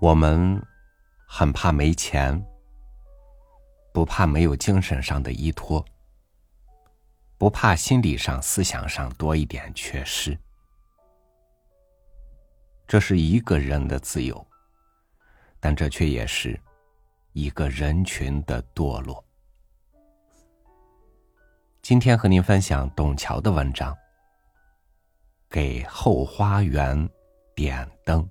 我们很怕没钱，不怕没有精神上的依托，不怕心理上、思想上多一点缺失。这是一个人的自由，但这却也是一个人群的堕落。今天和您分享董桥的文章，《给后花园点灯》。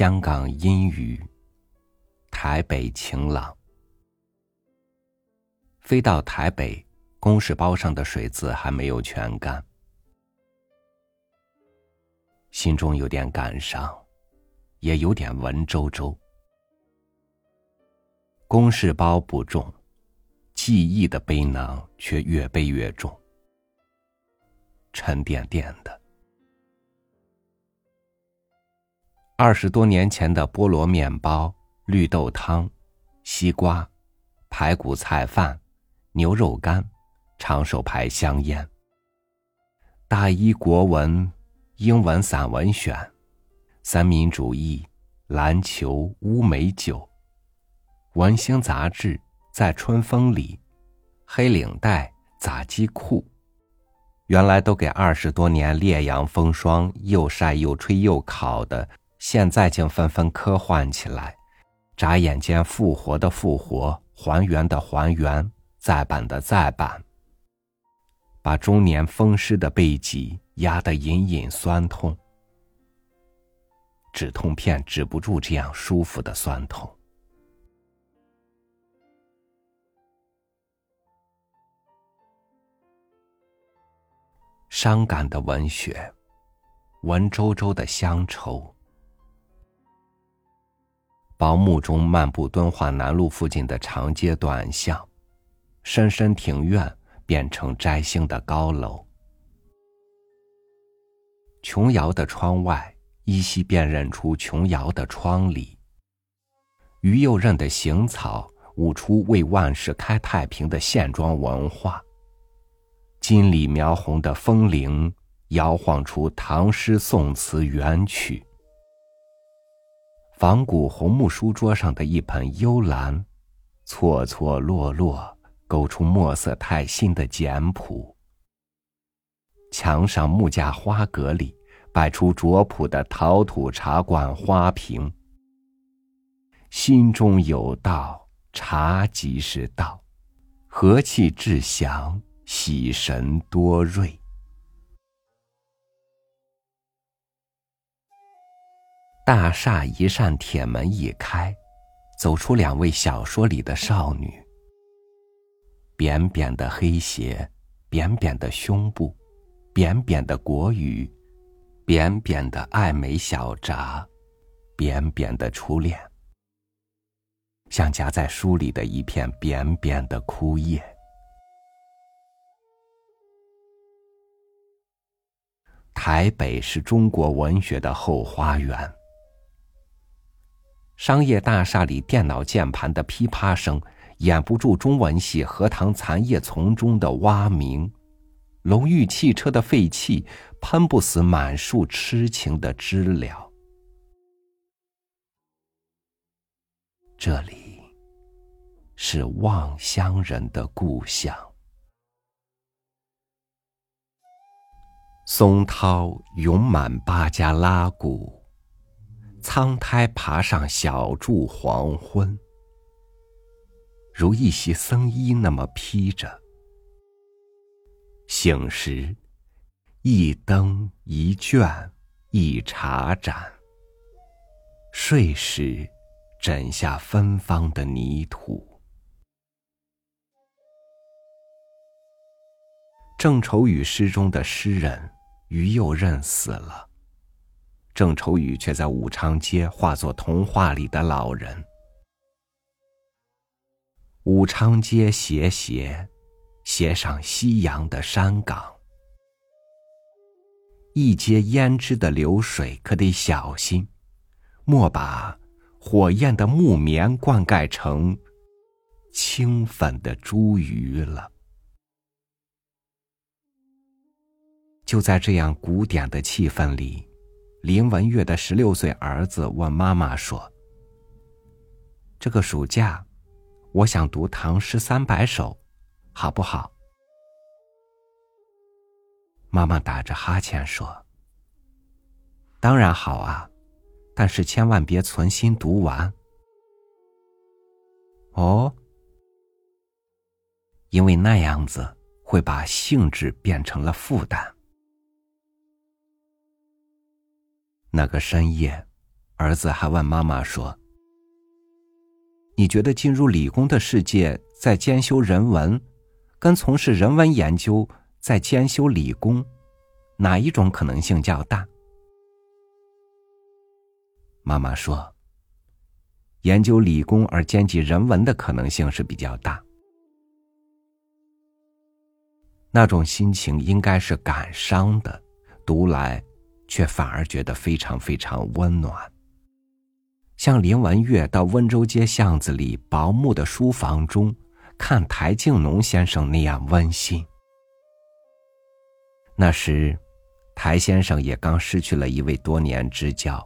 香港阴雨，台北晴朗。飞到台北，公事包上的水渍还没有全干，心中有点感伤，也有点文绉绉。公事包不重，记忆的背囊却越背越重，沉甸甸的。二十多年前的菠萝面包、绿豆汤、西瓜、排骨菜饭、牛肉干、长寿牌香烟、大一国文、英文散文选、三民主义、篮球、乌梅酒、文星杂志在春风里、黑领带、杂鸡裤，原来都给二十多年烈阳风霜又晒又吹又烤的。现在竟纷纷科幻起来，眨眼间复活的复活，还原的还原，再版的再版，把中年风湿的背脊压得隐隐酸痛。止痛片止不住这样舒服的酸痛。伤感的文学，文绉绉的乡愁。薄暮中漫步敦化南路附近的长街短巷，深深庭院变成摘星的高楼。琼瑶的窗外，依稀辨认出琼瑶的窗里。于右任的行草舞出为万世开太平的线装文化。金里描红的风铃摇晃出唐诗宋词元曲。仿古红木书桌上的一盆幽兰，错错落落勾出墨色太新的简朴。墙上木架花格里摆出拙朴的陶土茶馆花瓶。心中有道，茶即是道，和气致祥，喜神多瑞。大厦一扇铁门一开，走出两位小说里的少女。扁扁的黑鞋，扁扁的胸部，扁扁的国语，扁扁的爱美小札，扁扁的初恋，像夹在书里的一片扁扁的枯叶。台北是中国文学的后花园。商业大厦里电脑键盘的噼啪声，掩不住中文系荷塘残叶丛中的蛙鸣；龙玉汽车的废气，喷不死满树痴情的知了。这里是望乡人的故乡。松涛涌满巴加拉谷。苍苔爬上小筑黄昏，如一袭僧衣那么披着。醒时，一灯一卷一茶盏；睡时，枕下芬芳的泥土。郑愁予诗中的诗人于右任死了。郑愁予却在武昌街化作童话里的老人。武昌街斜斜，斜上夕阳的山岗。一街胭脂的流水可得小心，莫把火焰的木棉灌溉成清粉的茱萸了。就在这样古典的气氛里，林文月的十六岁儿子问妈妈说：“这个暑假，我想读唐诗三百首，好不好？”妈妈打着哈欠说：“当然好啊。”但是千万别存心读完哦，因为那样子会把兴致变成了负担。那个深夜，儿子还问妈妈说：“你觉得进入理工的世界，在兼修人文，跟从事人文研究在兼修理工，哪一种可能性较大？”妈妈说：“研究理工而兼及人文的可能性是比较大。那种心情应该是感伤的，读来却反而觉得非常非常温暖，像林文月到温州街巷子里薄暮的书房中看台静农先生那样温馨。那时，台先生也刚失去了一位多年之交。”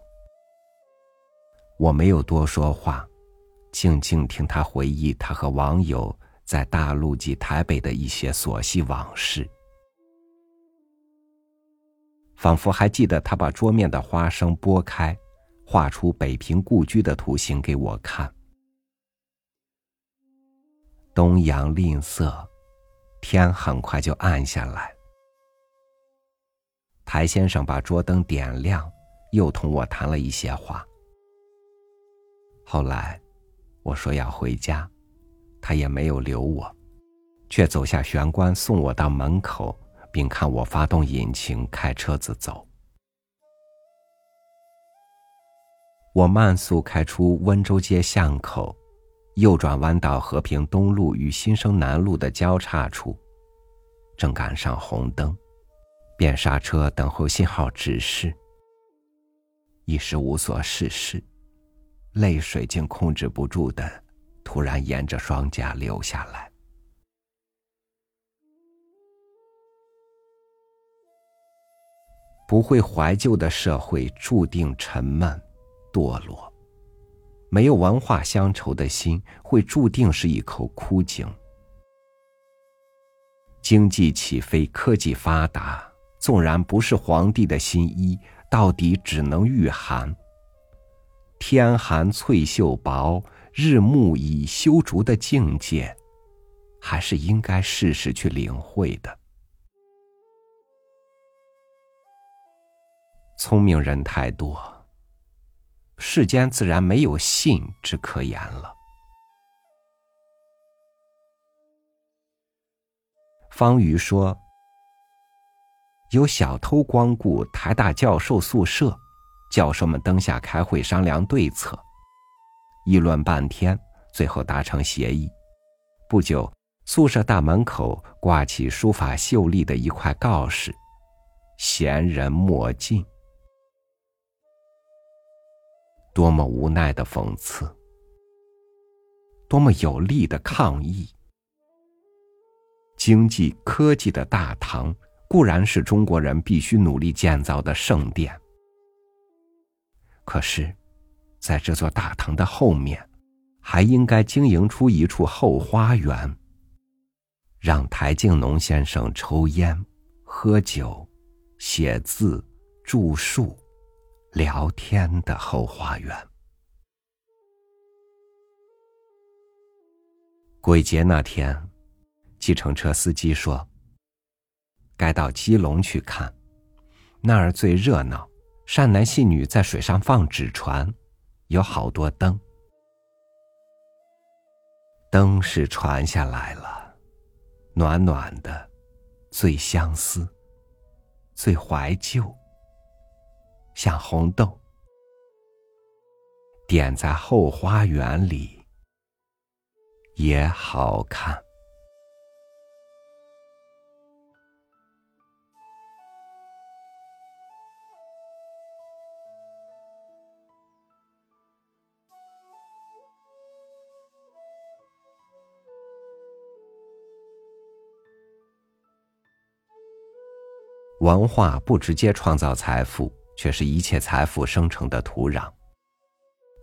我没有多说话，静静听他回忆他和网友在大陆及台北的一些琐细往事，仿佛还记得他把桌面的花生剥开，画出北平故居的图形给我看。东阳吝啬，天很快就暗下来。台先生把桌灯点亮，又同我谈了一些话。后来，我说要回家，他也没有留我，却走下玄关送我到门口，并看我发动引擎开车子走。我慢速开出温州街巷口，右转弯到和平东路与新生南路的交叉处，正赶上红灯，便刹车等候信号指示，一时无所事事。泪水竟控制不住的，突然沿着双颊流下来。不会怀旧的社会注定沉闷、堕落；没有文化乡愁的心，会注定是一口枯井。经济起飞，科技发达，纵然不是皇帝的新衣，到底只能御寒。天寒翠袖薄，日暮已修竹的境界，还是应该试试去领会的。聪明人太多，世间自然没有信之可言了。方瑜说：“有小偷光顾台大教授宿舍。”教授们灯下开会商量对策，议论半天，最后达成协议。不久，宿舍大门口挂起书法秀丽的一块告示：“闲人莫进。”多么无奈的讽刺！多么有力的抗议！经济科技的大唐固然是中国人必须努力建造的圣殿。可是，在这座大堂的后面，还应该经营出一处后花园，让台静农先生抽烟、喝酒、写字、著述、聊天的后花园。鬼节那天，计程车司机说：“该到基隆去看，那儿最热闹。”善男信女在水上放纸船，有好多灯。灯是传下来了，暖暖的，最相思，最怀旧，像红豆点在后花园里也好看。文化不直接创造财富却是一切财富生成的土壤。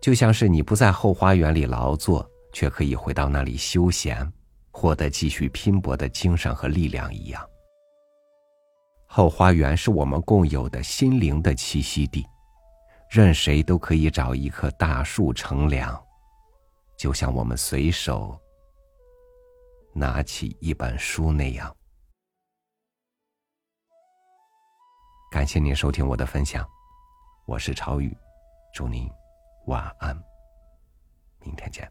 就像是你不在后花园里劳作，却可以回到那里休闲，获得继续拼搏的精神和力量一样。后花园是我们共有的心灵的栖息地，任谁都可以找一棵大树乘凉，就像我们随手拿起一本书那样。感谢您收听我的分享，我是超宇，祝您晚安，明天见。